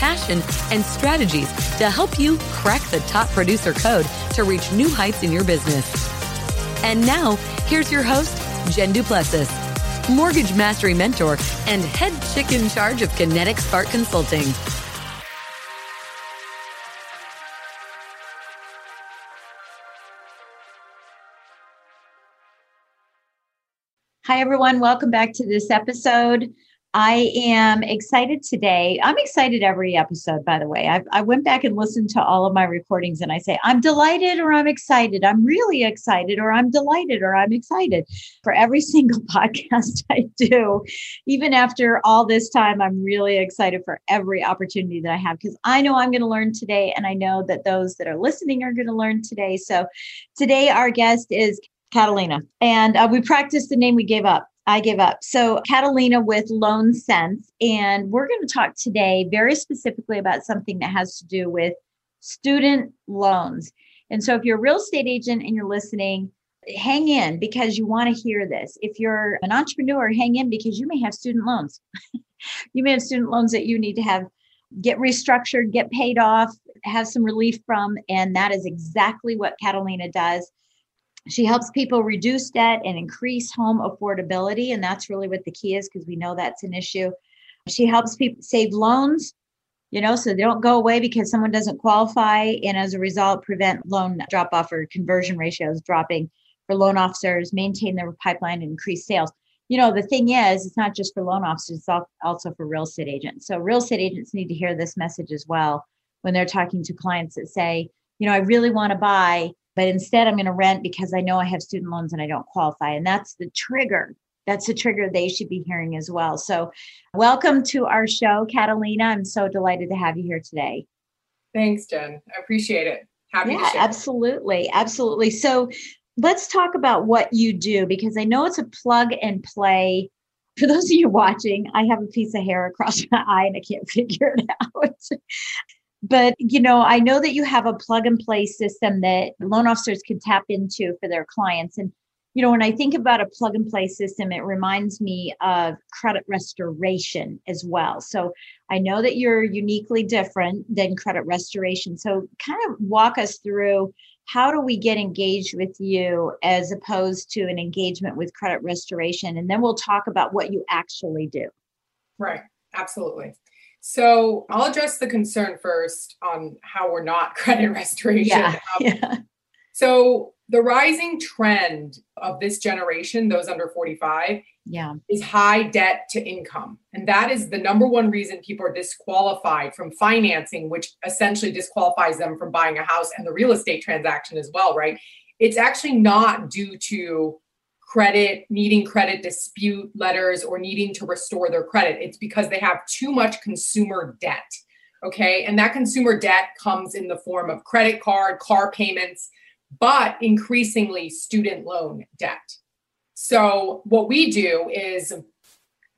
passion, and strategies to help you crack the top producer code to reach new heights in your business. And now, here's your host, Jen Duplessis, Mortgage Mastery Mentor and head chick in charge of Kinetic Spark Consulting. Hi, everyone. Welcome back to this episode. I am excited today. I'm excited every episode, by the way. I, I, went back and listened to all of my recordings and I say, I'm delighted or I'm excited. I'm really excited or I'm delighted or I'm excited for every single podcast I do. Even after all this time, I'm really excited for every opportunity that I have because I know I'm going to learn today. And I know that those that are listening are going to learn today. So today, our guest is Catalina. And uh, we practiced the name we gave up. I give up. So, Catalina with Loan Sense. And we're going to talk today very specifically about something that has to do with student loans. And so, if you're a real estate agent and you're listening, hang in because you want to hear this. If you're an entrepreneur, hang in because you may have student loans. you may have student loans that you need to have get restructured, get paid off, have some relief from. And that is exactly what Catalina does. She helps people reduce debt and increase home affordability. And that's really what the key is because we know that's an issue. She helps people save loans, you know, so they don't go away because someone doesn't qualify. And as a result, prevent loan drop off or conversion ratios dropping for loan officers, maintain their pipeline, and increase sales. You know, the thing is, it's not just for loan officers, it's also for real estate agents. So, real estate agents need to hear this message as well when they're talking to clients that say, you know, I really want to buy, but instead I'm going to rent because I know I have student loans and I don't qualify. And that's the trigger. That's the trigger they should be hearing as well. So, welcome to our show, Catalina. I'm so delighted to have you here today. Thanks, Jen. I appreciate it. Happy yeah, absolutely. Absolutely. So, let's talk about what you do because I know it's a plug and play. For those of you watching, I have a piece of hair across my eye and I can't figure it out. But, you know, I know that you have a plug and play system that loan officers can tap into for their clients. And, you know, when I think about a plug and play system, it reminds me of credit restoration as well. So I know that you're uniquely different than credit restoration. So kind of walk us through how do we get engaged with you as opposed to an engagement with credit restoration? And then we'll talk about what you actually do. Right. Absolutely. So I'll address the concern first on how we're not credit restoration. Yeah, um, yeah. So the rising trend of this generation, those under 45, yeah, is high debt to income. And that is the number one reason people are disqualified from financing, which essentially disqualifies them from buying a house and the real estate transaction as well, right? It's actually not due to credit, needing credit dispute letters, or needing to restore their credit. It's because they have too much consumer debt. Okay. And that consumer debt comes in the form of credit card, car payments, but increasingly student loan debt. So, what we do is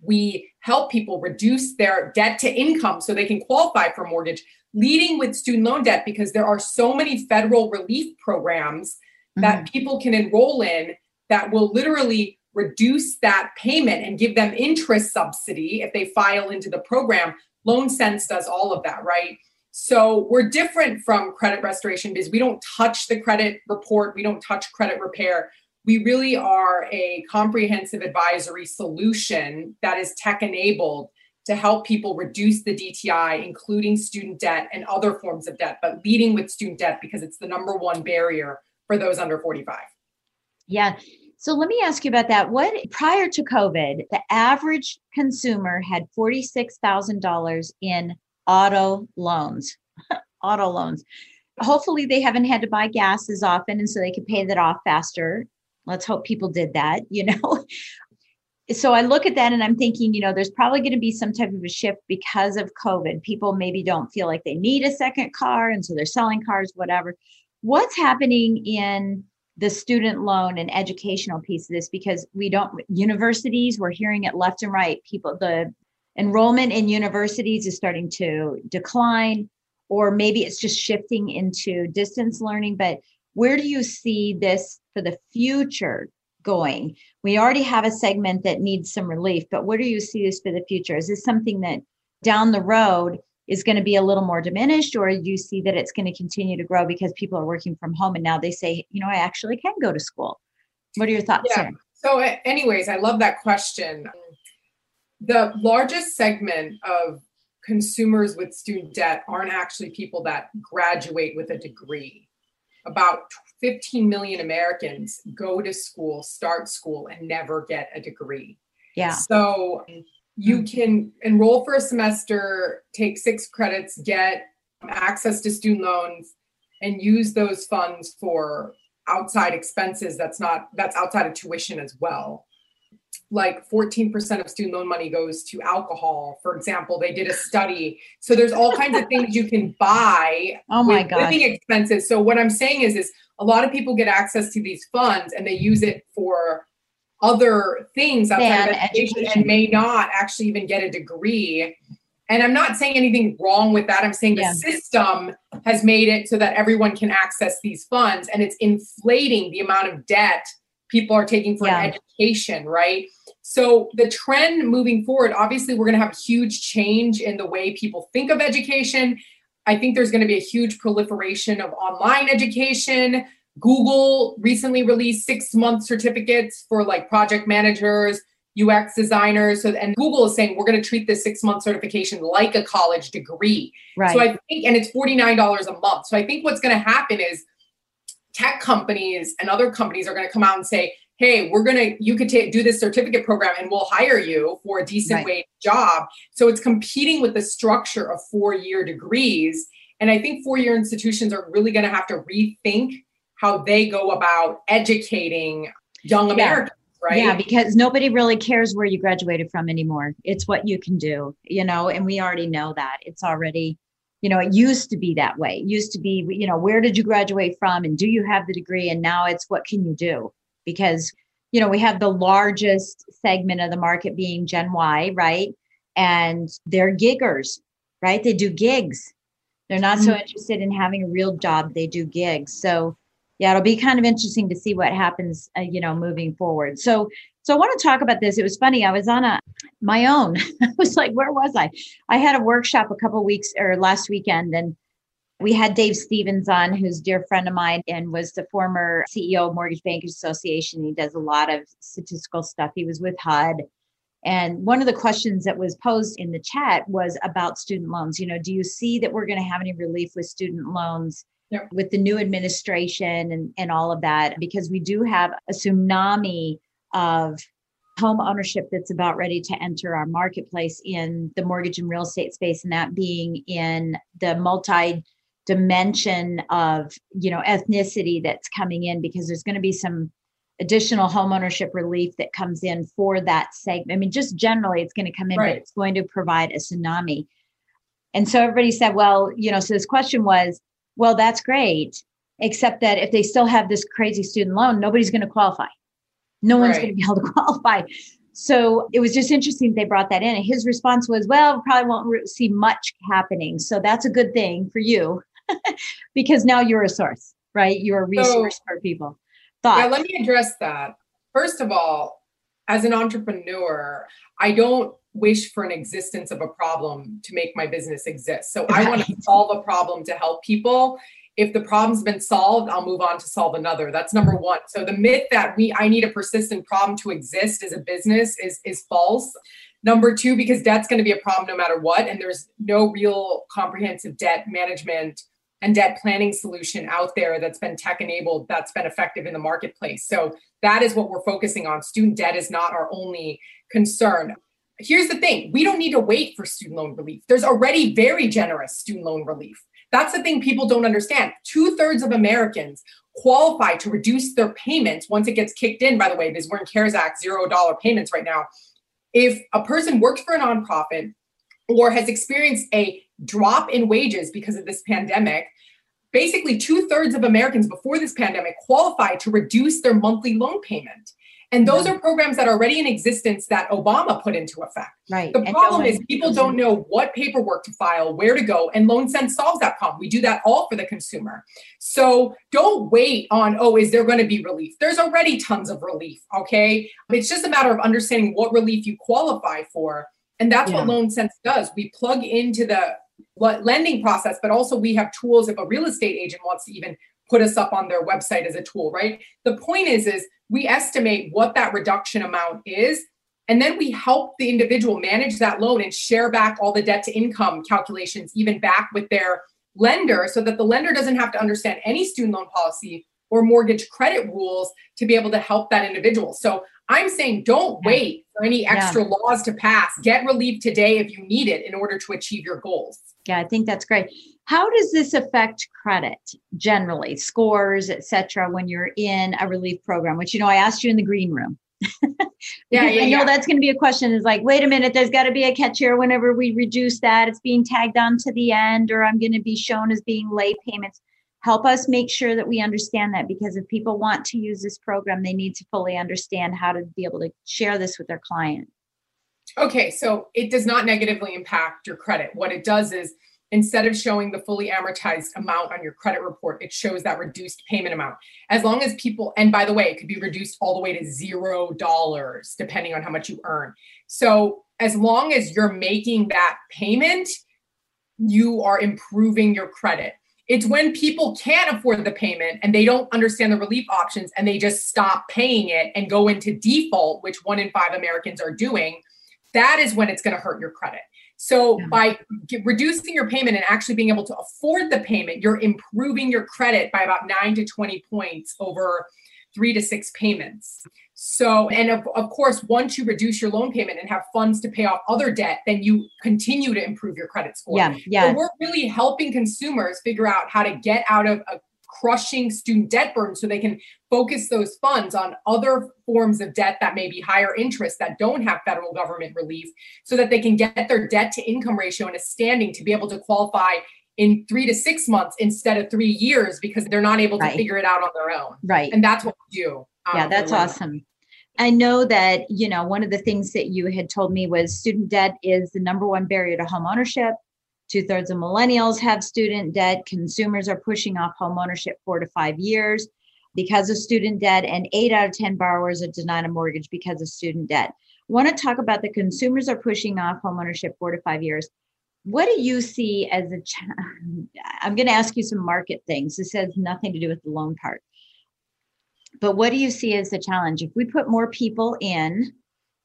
we help people reduce their debt to income so they can qualify for mortgage, leading with student loan debt because there are so many federal relief programs that mm-hmm. people can enroll in that will literally reduce that payment and give them interest subsidy if they file into the program. Loan Sense does all of that, right? So we're different from credit restoration because we don't touch the credit report, we don't touch credit repair. We really are a comprehensive advisory solution that is tech enabled to help people reduce the DTI, including student debt and other forms of debt, but leading with student debt because it's the number one barrier for those under 45. Yeah. So let me ask you about that. What prior to COVID, the average consumer had $46,000 in auto loans. auto loans. Hopefully they haven't had to buy gas as often and so they could pay that off faster. Let's hope people did that, you know. so I look at that and I'm thinking, you know, there's probably going to be some type of a shift because of COVID. People maybe don't feel like they need a second car. And so they're selling cars, whatever. What's happening in the student loan and educational piece of this? Because we don't, universities, we're hearing it left and right. People, the enrollment in universities is starting to decline, or maybe it's just shifting into distance learning. But where do you see this for the future going? We already have a segment that needs some relief, but where do you see this for the future? Is this something that down the road is going to be a little more diminished, or you see that it's going to continue to grow because people are working from home and now they say, you know, I actually can go to school? What are your thoughts yeah. So, anyways, I love that question. The largest segment of consumers with student debt aren't actually people that graduate with a degree about 15 million Americans go to school, start school, and never get a degree. Yeah. So you hmm. can enroll for a semester, take six credits, get access to student loans, and use those funds for outside expenses that's not that's outside of tuition as well. Like 14% of student loan money goes to alcohol for example. They did a study. So there's all kinds of things you can buy oh my god living expenses. So what i'm saying is is a lot of people get access to these funds and they use it for other things outside of education, education and may not actually even get a degree and i'm not saying anything wrong with that i'm saying the system has made it so that everyone can access these funds and it's inflating the amount of debt people are taking for yeah. education, right? So the trend moving forward, obviously, we're going to have a huge change in the way people think of education. I think there's going to be a huge proliferation of online education. Google recently released six month certificates for like project managers, UX designers. So, and Google is saying we're going to treat this six month certification like a college degree. Right. So I think, and it's $49 a month. So I think what's going to happen is tech companies and other companies are going to come out and say, hey, we're going to, you could take, do this certificate program and we'll hire you for a decent right. wage job. So it's competing with the structure of four year degrees. And I think four year institutions are really going to have to rethink how they go about educating young yeah. Americans. Right? Yeah, because nobody really cares where you graduated from anymore. It's what you can do, you know, and we already know that. It's already you know it used to be that way it used to be you know where did you graduate from and do you have the degree and now it's what can you do because you know we have the largest segment of the market being gen y right and they're giggers right they do gigs they're not mm-hmm. so interested in having a real job they do gigs so yeah it'll be kind of interesting to see what happens uh, you know moving forward so so I want to talk about this. It was funny. I was on a my own. I was like, where was I? I had a workshop a couple weeks or last weekend, and we had Dave Stevens on, who's a dear friend of mine and was the former CEO of Mortgage Bankers Association. He does a lot of statistical stuff. He was with HUD. And one of the questions that was posed in the chat was about student loans. You know, do you see that we're going to have any relief with student loans yep. with the new administration and, and all of that? Because we do have a tsunami of home ownership that's about ready to enter our marketplace in the mortgage and real estate space and that being in the multi dimension of you know ethnicity that's coming in because there's going to be some additional home ownership relief that comes in for that segment i mean just generally it's going to come in right. but it's going to provide a tsunami and so everybody said well you know so this question was well that's great except that if they still have this crazy student loan nobody's going to qualify no one's right. going to be able to qualify. So it was just interesting they brought that in. And his response was, well, probably won't see much happening. So that's a good thing for you because now you're a source, right? You're a resource so, for people. Thoughts? Yeah, let me address that. First of all, as an entrepreneur, I don't wish for an existence of a problem to make my business exist. So I want to solve a problem to help people. If the problem's been solved i'll move on to solve another. That's number one. So the myth that we i need a persistent problem to exist as a business is is false. Number two because debt's going to be a problem no matter what and there's no real comprehensive debt management and debt planning solution out there that's been tech enabled that's been effective in the marketplace. So that is what we're focusing on. Student debt is not our only concern here's the thing we don't need to wait for student loan relief there's already very generous student loan relief that's the thing people don't understand. Two thirds of Americans qualify to reduce their payments once it gets kicked in, by the way, because we're in CARES Act zero dollar payments right now. If a person works for a nonprofit or has experienced a drop in wages because of this pandemic, basically two thirds of Americans before this pandemic qualified to reduce their monthly loan payment. And those are programs that are already in existence that Obama put into effect. Right. The problem is people don't know what paperwork to file, where to go, and Loan Sense solves that problem. We do that all for the consumer. So don't wait on, oh, is there going to be relief? There's already tons of relief. Okay. It's just a matter of understanding what relief you qualify for. And that's yeah. what Loan Sense does. We plug into the lending process, but also we have tools if a real estate agent wants to even put us up on their website as a tool, right? The point is, is we estimate what that reduction amount is. And then we help the individual manage that loan and share back all the debt to income calculations, even back with their lender, so that the lender doesn't have to understand any student loan policy or mortgage credit rules to be able to help that individual. So I'm saying don't wait for any extra yeah. laws to pass. Get relief today if you need it in order to achieve your goals. Yeah, I think that's great. How does this affect credit generally, scores, etc., when you're in a relief program? Which you know, I asked you in the green room. yeah, yeah, I know yeah. that's going to be a question. Is like, wait a minute, there's got to be a catch here. Whenever we reduce that, it's being tagged on to the end, or I'm going to be shown as being late payments. Help us make sure that we understand that because if people want to use this program, they need to fully understand how to be able to share this with their client. Okay, so it does not negatively impact your credit. What it does is instead of showing the fully amortized amount on your credit report, it shows that reduced payment amount. As long as people, and by the way, it could be reduced all the way to zero dollars, depending on how much you earn. So as long as you're making that payment, you are improving your credit. It's when people can't afford the payment and they don't understand the relief options and they just stop paying it and go into default, which one in five Americans are doing that is when it's going to hurt your credit. So yeah. by reducing your payment and actually being able to afford the payment, you're improving your credit by about 9 to 20 points over 3 to 6 payments. So, and of, of course, once you reduce your loan payment and have funds to pay off other debt, then you continue to improve your credit score. Yeah, yeah. So we're really helping consumers figure out how to get out of a crushing student debt burden so they can focus those funds on other forms of debt that may be higher interest that don't have federal government relief so that they can get their debt to income ratio in a standing to be able to qualify in three to six months instead of three years because they're not able to right. figure it out on their own. Right. And that's what we do. Um, yeah, that's awesome. I know that, you know, one of the things that you had told me was student debt is the number one barrier to home ownership. Two thirds of millennials have student debt. Consumers are pushing off home ownership four to five years because of student debt, and eight out of 10 borrowers are denied a mortgage because of student debt. Want to talk about the consumers are pushing off home ownership four to five years. What do you see as a? I'm going to ask you some market things. This has nothing to do with the loan part. But what do you see as the challenge? If we put more people in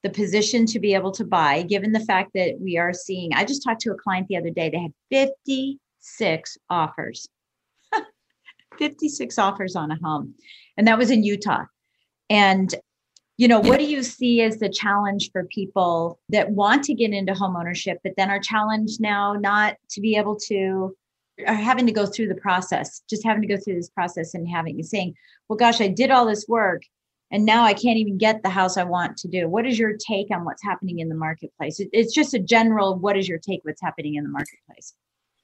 the position to be able to buy, given the fact that we are seeing, I just talked to a client the other day, they had 56 offers. 56 offers on a home. And that was in Utah. And, you know, what do you see as the challenge for people that want to get into home ownership, but then are challenged now not to be able to, are having to go through the process, just having to go through this process and having and saying, well, gosh, I did all this work and now I can't even get the house I want to do. What is your take on what's happening in the marketplace? It's just a general, what is your take what's happening in the marketplace?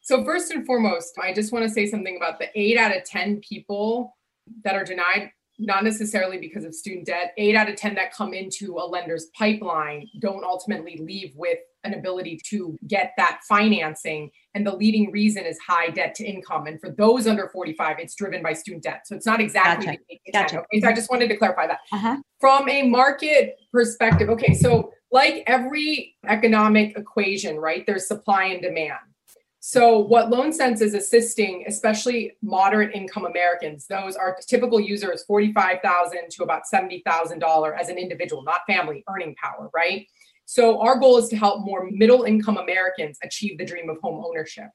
So, first and foremost, I just want to say something about the eight out of 10 people that are denied, not necessarily because of student debt, eight out of 10 that come into a lender's pipeline don't ultimately leave with an ability to get that financing. And the leading reason is high debt to income. And for those under 45, it's driven by student debt. So it's not exactly gotcha. gotcha. Okay, so I just wanted to clarify that. Uh-huh. From a market perspective, okay, so like every economic equation, right, there's supply and demand. So, what Loan Sense is assisting, especially moderate income Americans, those are typical users, 45,000 to about $70,000 as an individual, not family earning power, right? So, our goal is to help more middle income Americans achieve the dream of home ownership.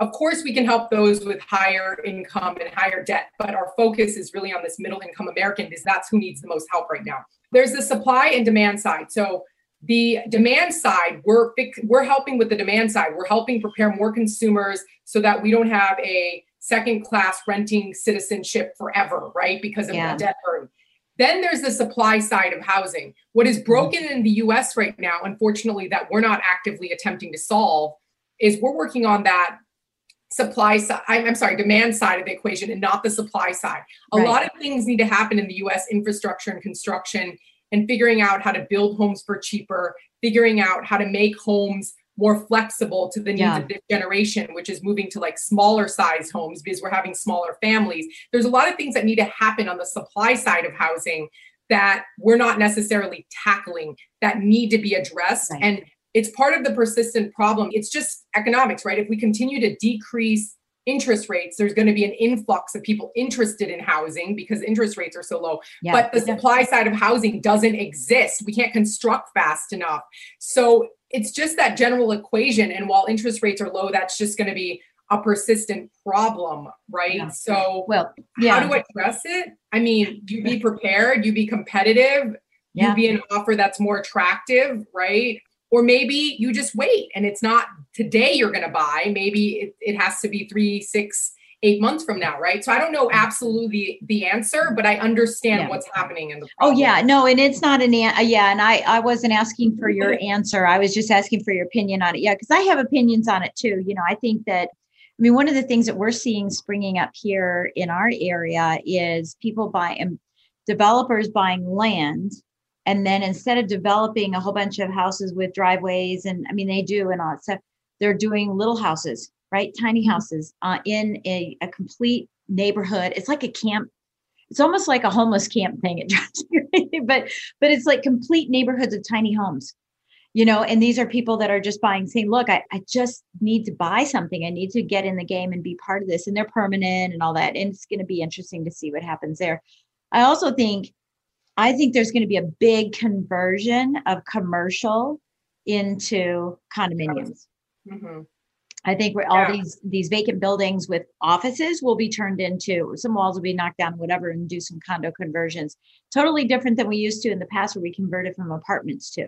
Of course, we can help those with higher income and higher debt, but our focus is really on this middle income American because that's who needs the most help right now. There's the supply and demand side. So, the demand side we're we're helping with the demand side we're helping prepare more consumers so that we don't have a second class renting citizenship forever, right? Because of Yeah. the debt burden. Then there's the supply side of housing. What is mm-hmm. broken in the US right now, unfortunately, that we're not actively attempting to solve is we're working on that supply side, I'm, I'm sorry, demand side of the equation and not the supply side. A Right. lot of things need to happen in the US infrastructure and construction and figuring out how to build homes for cheaper, figuring out how to make homes more flexible to the needs Yeah. of this generation, which is moving to like smaller size homes because we're having smaller families. There's a lot of things that need to happen on the supply side of housing that we're not necessarily tackling that need to be addressed. Right. And it's part of the persistent problem. It's just economics, right? If we continue to decrease interest rates, there's going to be an influx of people interested in housing because interest rates are so low. Yeah. But the supply side of housing doesn't exist. We can't construct fast enough. So it's just that general equation. And while interest rates are low, that's just going to be a persistent problem, right? Yeah. So well, how yeah. do I address it? I mean, you be prepared, you be competitive, Yeah. you be an offer that's more attractive, right? Or maybe you just wait and it's not today you're going to buy. Maybe it, it has to be three, six, eight months from now, right? So I don't know absolutely the answer, but I understand Yeah. what's happening in the Oh yeah, no, and it's not an an- yeah, and I I wasn't asking for your answer. I was just asking for your opinion on it. Yeah, because I have opinions on it too. You know, I think that I mean one of the things that we're seeing springing up here in our area is people buying um, developers buying land and then instead of developing a whole bunch of houses with driveways and I mean they do and all that stuff, they're doing little houses, right? Tiny houses uh, in a, a complete neighborhood. It's like a camp it's almost like a homeless camp thing it but but it's like complete neighborhoods of tiny homes you know and these are people that are just buying saying look I, I just need to buy something i need to get in the game and be part of this and they're permanent and all that and it's going to be interesting to see what happens there i also think i think there's going to be a big conversion of commercial into condominiums Mhm. I think we're, all Yeah. these these vacant buildings with offices will be turned into some walls will be knocked down, whatever, and do some condo conversions. Totally different than we used to in the past, where we converted from apartments to.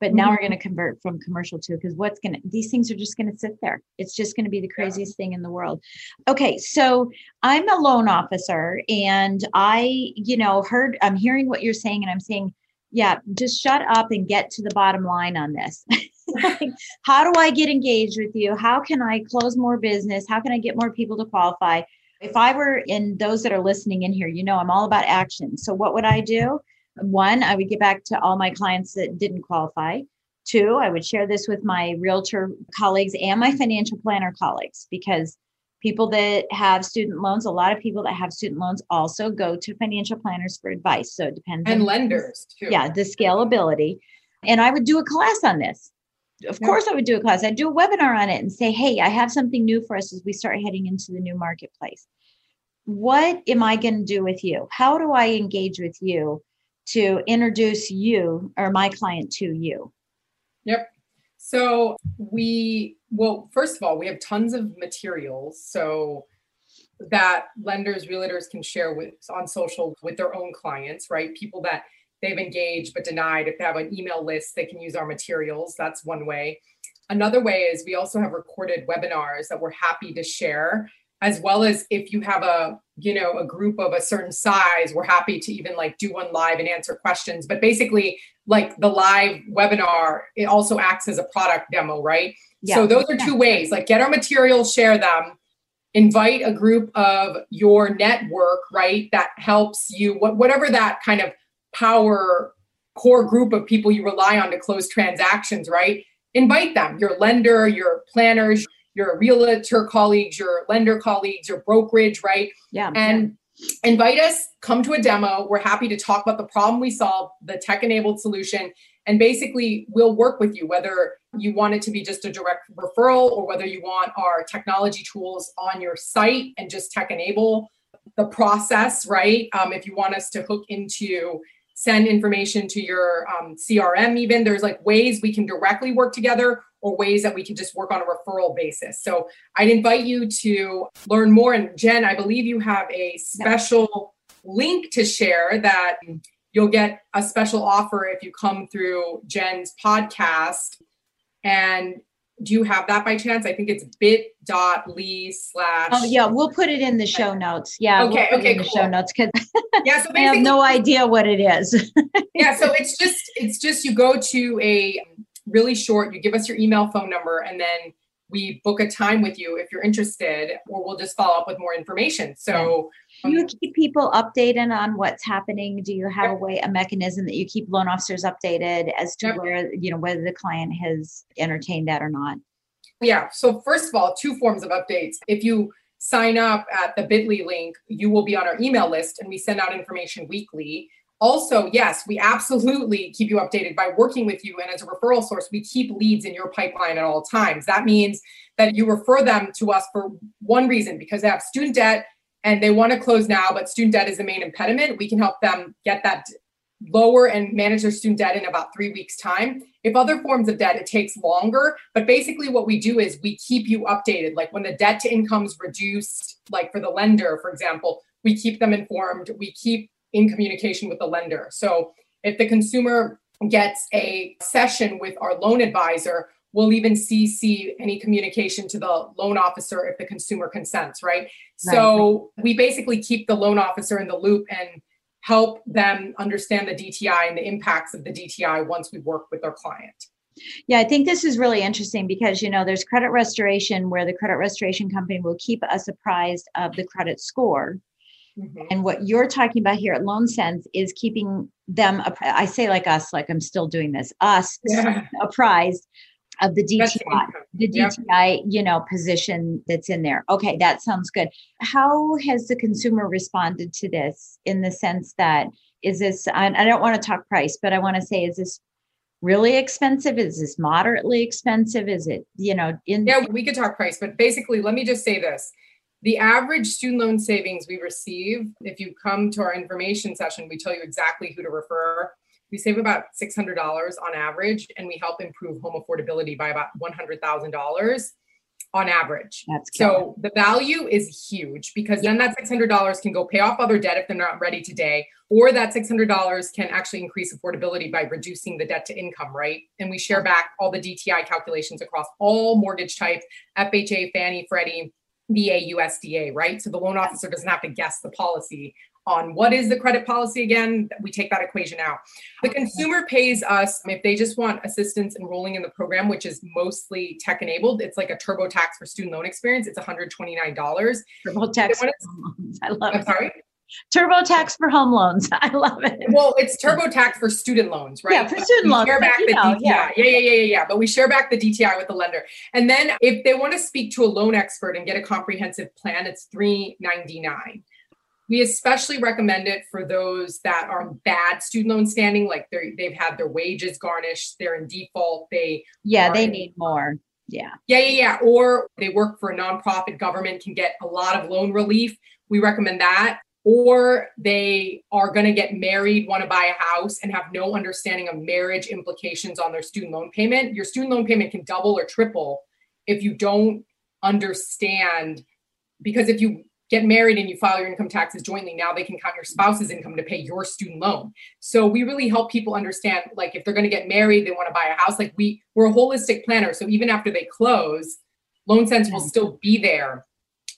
But now we're mm-hmm. going to convert from commercial to because what's going to these things are just going to sit there. It's just going to be the craziest thing in the world. Okay, so I'm a loan officer, and I, you know, heard I'm hearing what you're saying, and I'm saying, yeah, just shut up and get to the bottom line on this. Like, how do I get engaged with you? How can I close more business? How can I get more people to qualify? If I were in those that are listening in here, you know, I'm all about action. So what would I do? One, I would get back to all my clients that didn't qualify. Two, I would share this with my realtor colleagues and my financial planner colleagues because people that have student loans, a lot of people that have student loans also go to financial planners for advice. So it depends And lenders too. yeah the scalability and i would do a class on this of Yeah. course i would do a class i'd do a webinar on it and say hey i have something new for us as we start heading into the new marketplace what am i going to do with you how do i engage with you to introduce you or my client to you Yep. So we, well, first of all, we have tons of materials. So that lenders, realtors can share with on social with their own clients, right? People that they've engaged but denied. If they have an email list, they can use our materials. That's one way. Another way is we also have recorded webinars that we're happy to share as well as if you have a you know a group of a certain size we're happy to even like do one live and answer questions but basically like the live webinar it also acts as a product demo right Yeah. so those are two ways like get our materials share them invite a group of your network right that helps you what, whatever that kind of power core group of people you rely on to close transactions right? Invite them your lender your planners your realtor colleagues your lender colleagues your brokerage right? Yeah. And invite us come to a demo. We're happy to talk about the problem we solve the tech enabled solution and basically we'll work with you whether you want it to be just a direct referral or whether you want our technology tools on your site and just tech enable the process right? Um, if you want us to hook into send information to your um, crm even there's like ways we can directly work together or ways that we can just work on a referral basis so I'd invite you to learn more. And Jen, I believe you have a special link to share that you'll get a special offer if you come through Jen's podcast. And Do you have that by chance? I think it's bit.ly slash. Oh yeah, we'll put it in the show notes. Yeah. Okay. We'll okay. the cool. show notes because yeah. So I have no idea what it is. yeah. So it's just it's just you go to a really short. You give us your email, phone number, and then we book a time with you if you're interested, or we'll just follow up with more information. So. Do you keep people updated on what's happening? Do you have a way, a mechanism that you keep loan officers updated as to yep. where, you know, whether the client has entertained that or not? Yeah. So first of all, two forms of updates. If you sign up at the bit.ly link, you will be on our email list and we send out information weekly. Also, yes, we absolutely keep you updated by working with you. And as a referral source, we keep leads in your pipeline at all times. That means that you refer them to us for one reason because they have student debt and they want to close now, but student debt is the main impediment. We can help them get that lower and manage their student debt in about three weeks' time. If other forms of debt, it takes longer. But basically, what we do is we keep you updated. Like when the debt to income is reduced, like for the lender, for example, we keep them informed. We keep in communication with the lender. So if the consumer gets a session with our loan advisor, we'll even CC any communication to the loan officer if the consumer consents, right? right? So we basically keep the loan officer in the loop and help them understand the DTI and the impacts of the DTI once we work with our client. Yeah, I think this is really interesting because you know there's credit restoration where the credit restoration company will keep us apprised of the credit score. Mm-hmm. And what you're talking about here at Loan Sense is keeping them, I say like us, like I'm still doing this, us yeah. apprised of the DTI, the DTI, you know, position that's in there. Okay, that sounds good. How has the consumer responded to this in the sense that is this, I, I don't want to talk price, but I want to say, is this really expensive? Is this moderately expensive? Is it, you know, in Yeah, we could talk price, but basically, let me just say this. The average student loan savings we receive, if you come to our information session, we tell you exactly who to refer we save about $600 on average and we help improve home affordability by about $100,000 on average. That's so the value is huge because then that $600 can go pay off other debt if they're not ready today, or that $600 can actually increase affordability by reducing the debt to income, right? And we share back all the DTI calculations across all mortgage types, FHA, Fannie, Freddie, VA, USDA, right? So the loan officer doesn't have to guess the policy on what is the credit policy again. We take that equation out. The consumer pays us if they just want assistance enrolling in the program, which is mostly tech enabled. It's like a TurboTax for student loan experience. It's $129. TurboTax. I love I'm it. sorry. TurboTax for home loans. I love it. Well, it's TurboTax for student loans, right? Yeah, for student we loans. Share back the know, DTI. Yeah. yeah, yeah, yeah, yeah, yeah. But we share back the DTI with the lender. And then if they want to speak to a loan expert and get a comprehensive plan, it's three ninety nine. We especially recommend it for those that are bad student loan standing, like they they've had their wages garnished, they're in default, they yeah, they need more. Yeah. Yeah, yeah, yeah. Or they work for a nonprofit government can get a lot of loan relief. We recommend that. Or they are going to get married, want to buy a house, and have no understanding of marriage implications on their student loan payment. Your student loan payment can double or triple if you don't understand. Because if you get married and you file your income taxes jointly, now they can count your spouse's income to pay your student loan. So we really help people understand, like if they're going to get married, they want to buy a house. Like we we're a holistic planner, so even after they close, Loan Sense will mm. still be there.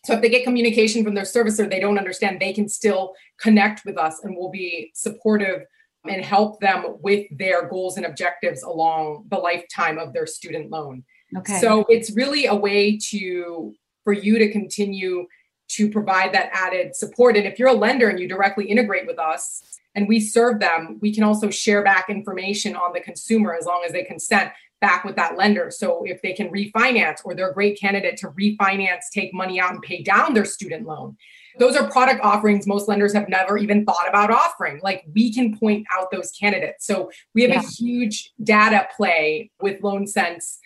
So if they get communication from their servicer, they don't understand, they can still connect with us, and we'll be supportive and help them with their goals and objectives along the lifetime of their student loan. Okay. So it's really a way to for you to continue to provide that added support. And if you're a lender and you directly integrate with us and we serve them, we can also share back information on the consumer as long as they consent back with that lender. So if they can refinance or they're a great candidate to refinance, take money out and pay down their student loan. Those are product offerings most lenders have never even thought about offering. Like we can point out those candidates. So we have yeah. a huge data play with Loan Sense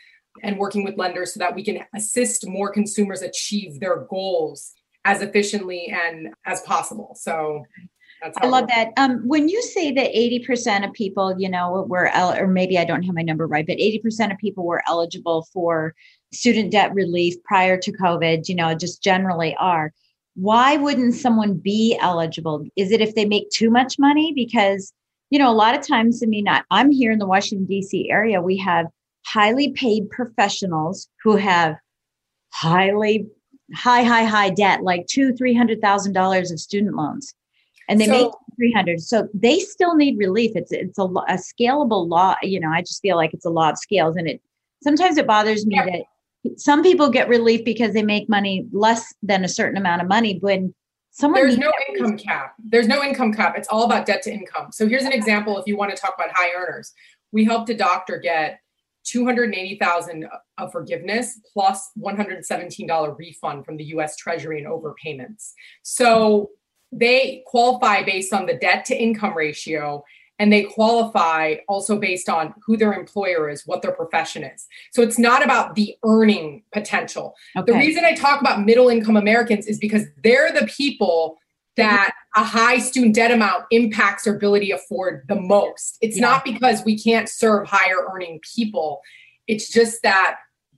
and working with lenders so that we can assist more consumers achieve their goals as efficiently and as possible. So that's I love that. Um, when you say that 80% of people, you know, were, or maybe I don't have my number right, but 80% of people were eligible for student debt relief prior to COVID, you know, just generally are. Why wouldn't someone be eligible? Is it if they make too much money? Because, you know, a lot of times, I mean, I, I'm here in the Washington, D.C. area, we have highly paid professionals who have highly high, high, high debt, like two, three hundred thousand dollars of student loans, and they so, make three hundred. So they still need relief. It's it's a, a, scalable law. You know, I just feel like it's a law of scales, and it sometimes it bothers me yeah. that some people get relief because they make money less than a certain amount of money when someone there's no income cap there's no income cap it's all about debt to income so here's an example if you want to talk about high earners we helped a doctor get 280,000 of forgiveness plus $117 refund from the US Treasury and overpayments. So they qualify based on the debt to income ratio and they qualify also based on who their employer is, what their profession is. So it's not about the earning potential. Okay. The reason I talk about middle income Americans is because they're the people that a high student debt amount impacts their ability to afford the most. It's yeah. not because we can't serve higher earning people. It's just that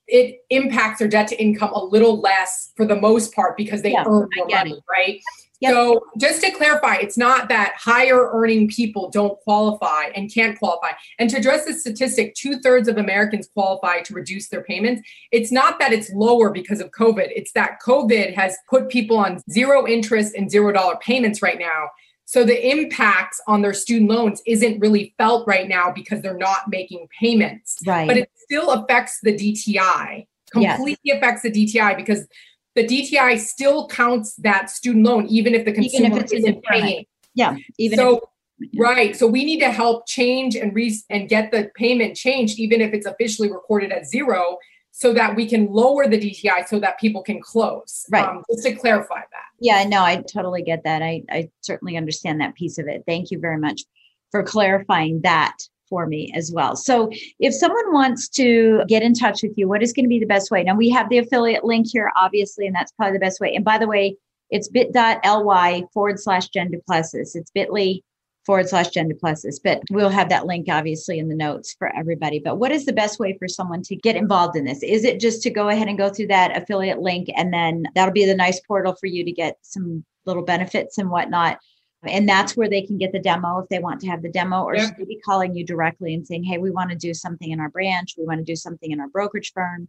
it impacts their debt to income a little less for the most part because they yeah, earn more money, it. right? Yep. So just to clarify, it's not that higher earning people don't qualify and can't qualify. And to address the statistic, two thirds of Americans qualify to reduce their payments. It's not that it's lower because of COVID. It's that COVID has put people on zero interest and zero dollar payments right now. So the impacts on their student loans isn't really felt right now because they're not making payments. Right. But it still affects the DTI. Completely yes. affects the DTI because the DTI still counts that student loan, even if the consumer if isn't paying. Yeah. Even so, if, right. So we need to help change and re- and get the payment changed, even if it's officially recorded at zero, so that we can lower the DTI so that people can close. Right. Um, just to clarify that. Yeah, no, I totally get that. I, I certainly understand that piece of it. Thank you very much for clarifying that for me as well. So if someone wants to get in touch with you, what is going to be the best way? Now we have the affiliate link here, obviously, and that's probably the best way. And by the way, it's bit.ly forward slash Jen Duplessis. It's bit.ly forward slash Jen Duplessis. But we'll have that link obviously in the notes for everybody. But what is the best way for someone to get involved in this? Is it just to go ahead and go through that affiliate link and then that'll be the nice portal for you to get some little benefits and whatnot? And that's where they can get the demo if they want to have the demo, or should they be calling you directly and saying, hey, we want to do something in our branch, we want to do something in our brokerage firm?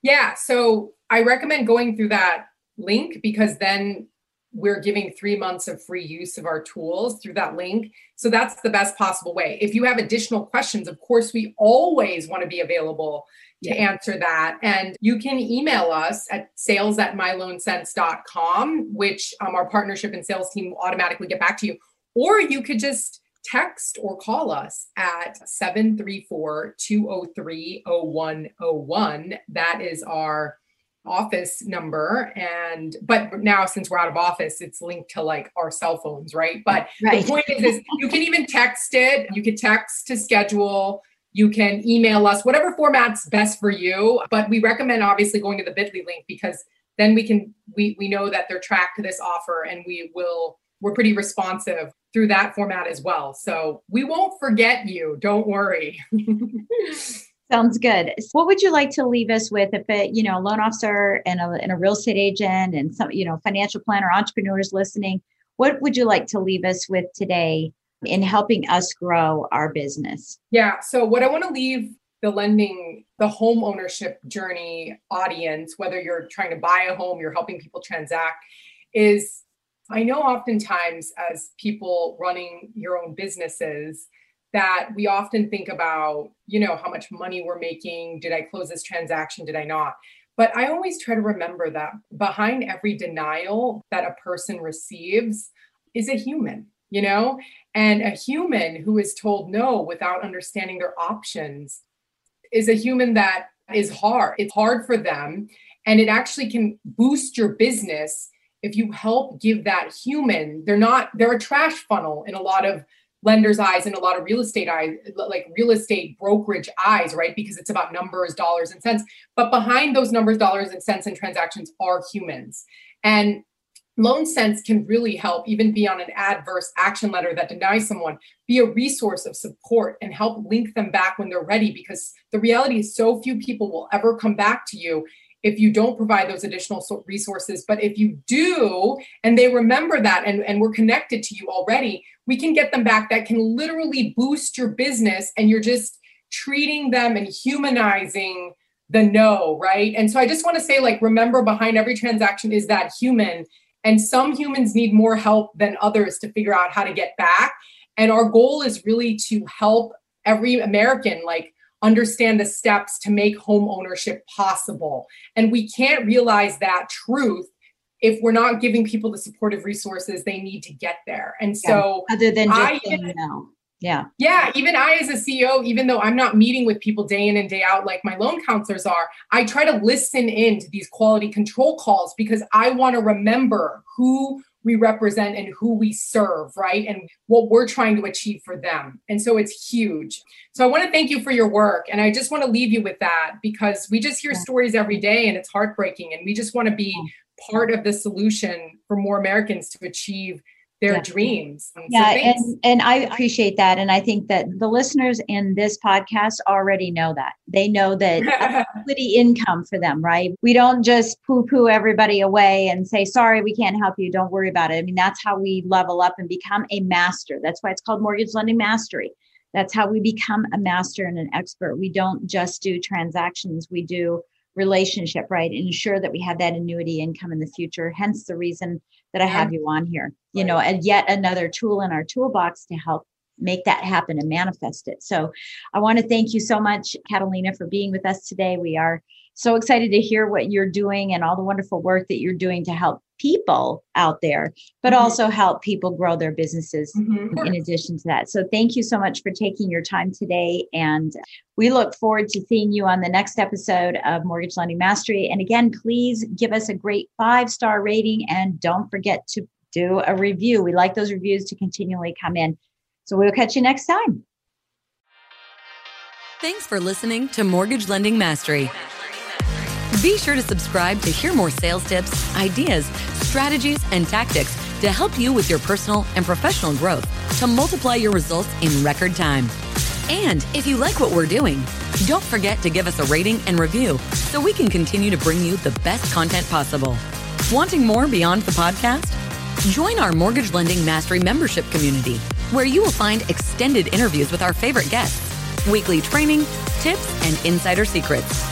Yeah. So I recommend going through that link because then we're giving three months of free use of our tools through that link. So that's the best possible way. If you have additional questions, of course, we always want to be available to yeah. answer that. And you can email us at sales at myloansense.com, which um, our partnership and sales team will automatically get back to you. Or you could just text or call us at 734 203 0101. That is our office number and but now since we're out of office it's linked to like our cell phones right but right. the point is, is you can even text it you could text to schedule you can email us, whatever format's best for you. But we recommend obviously going to the bit.ly link because then we can we we know that they're tracked to this offer and we will we're pretty responsive through that format as well. So we won't forget you. Don't worry. Sounds good. What would you like to leave us with if it, you know, a loan officer and a, and a real estate agent and some, you know, financial planner, entrepreneurs listening, what would you like to leave us with today in helping us grow our business? Yeah. So, what I want to leave the lending, the home ownership journey audience, whether you're trying to buy a home, you're helping people transact, is I know oftentimes as people running your own businesses, that we often think about, you know, how much money we're making. Did I close this transaction? Did I not? But I always try to remember that behind every denial that a person receives is a human you know? And a human who is told no without understanding their options is a human that is hard. It's hard for them. And it actually can boost your business if you help give that human, they're not, they're a trash funnel in a lot of lenders' eyes and a lot of real estate eyes, like real estate brokerage eyes, right? Because it's about numbers, dollars, and cents. But behind those numbers, dollars, and cents and transactions are humans. And Loan Sense can really help, even be on an adverse action letter that denies someone, be a resource of support and help link them back when they're ready. Because the reality is, so few people will ever come back to you if you don't provide those additional resources. But if you do, and they remember that and, and we're connected to you already, we can get them back that can literally boost your business and you're just treating them and humanizing the no, right? And so I just want to say, like, remember behind every transaction is that human. And some humans need more help than others to figure out how to get back. And our goal is really to help every American, like, understand the steps to make home ownership possible. And we can't realize that truth if we're not giving people the supportive resources they need to get there. And so, yeah, other than just I, saying no. Yeah. Yeah. Even I, as a CEO, even though I'm not meeting with people day in and day out like my loan counselors are, I try to listen in to these quality control calls because I want to remember who we represent and who we serve, right? And what we're trying to achieve for them. And so it's huge. So I want to thank you for your work. And I just want to leave you with that because we just hear stories every day and it's heartbreaking. And we just want to be part of the solution for more Americans to achieve their yeah. dreams. yeah, and and I appreciate that, and I think that the listeners in this podcast already know that. They know that equity income for them, right? We don't just poo-poo everybody away and say, "Sorry, we can't help you. Don't worry about it." I mean, that's how we level up and become a master. That's why it's called mortgage lending mastery. That's how we become a master and an expert. We don't just do transactions. We do relationship, right? And ensure that we have that annuity income in the future. Hence the reason that I have you on here, you right. know, and yet another tool in our toolbox to help make that happen and manifest it. So I want to thank you so much, Catalina, for being with us today. We are so excited to hear what you're doing and all the wonderful work that you're doing to help people out there, but mm-hmm. also help people grow their businesses mm-hmm. in addition to that. So thank you so much for taking your time today. And we look forward to seeing you on the next episode of Mortgage Lending Mastery. And again, please give us a great five star rating and don't forget to do a review. We like those reviews to continually come in. So we'll catch you next time. Thanks for listening to Mortgage Lending Mastery. Be sure to subscribe to hear more sales tips, ideas, strategies, and tactics to help you with your personal and professional growth to multiply your results in record time. And if you like what we're doing, don't forget to give us a rating and review so we can continue to bring you the best content possible. Wanting more beyond the podcast? Join our Mortgage Lending Mastery membership community, where you will find extended interviews with our favorite guests, weekly training, tips, and insider secrets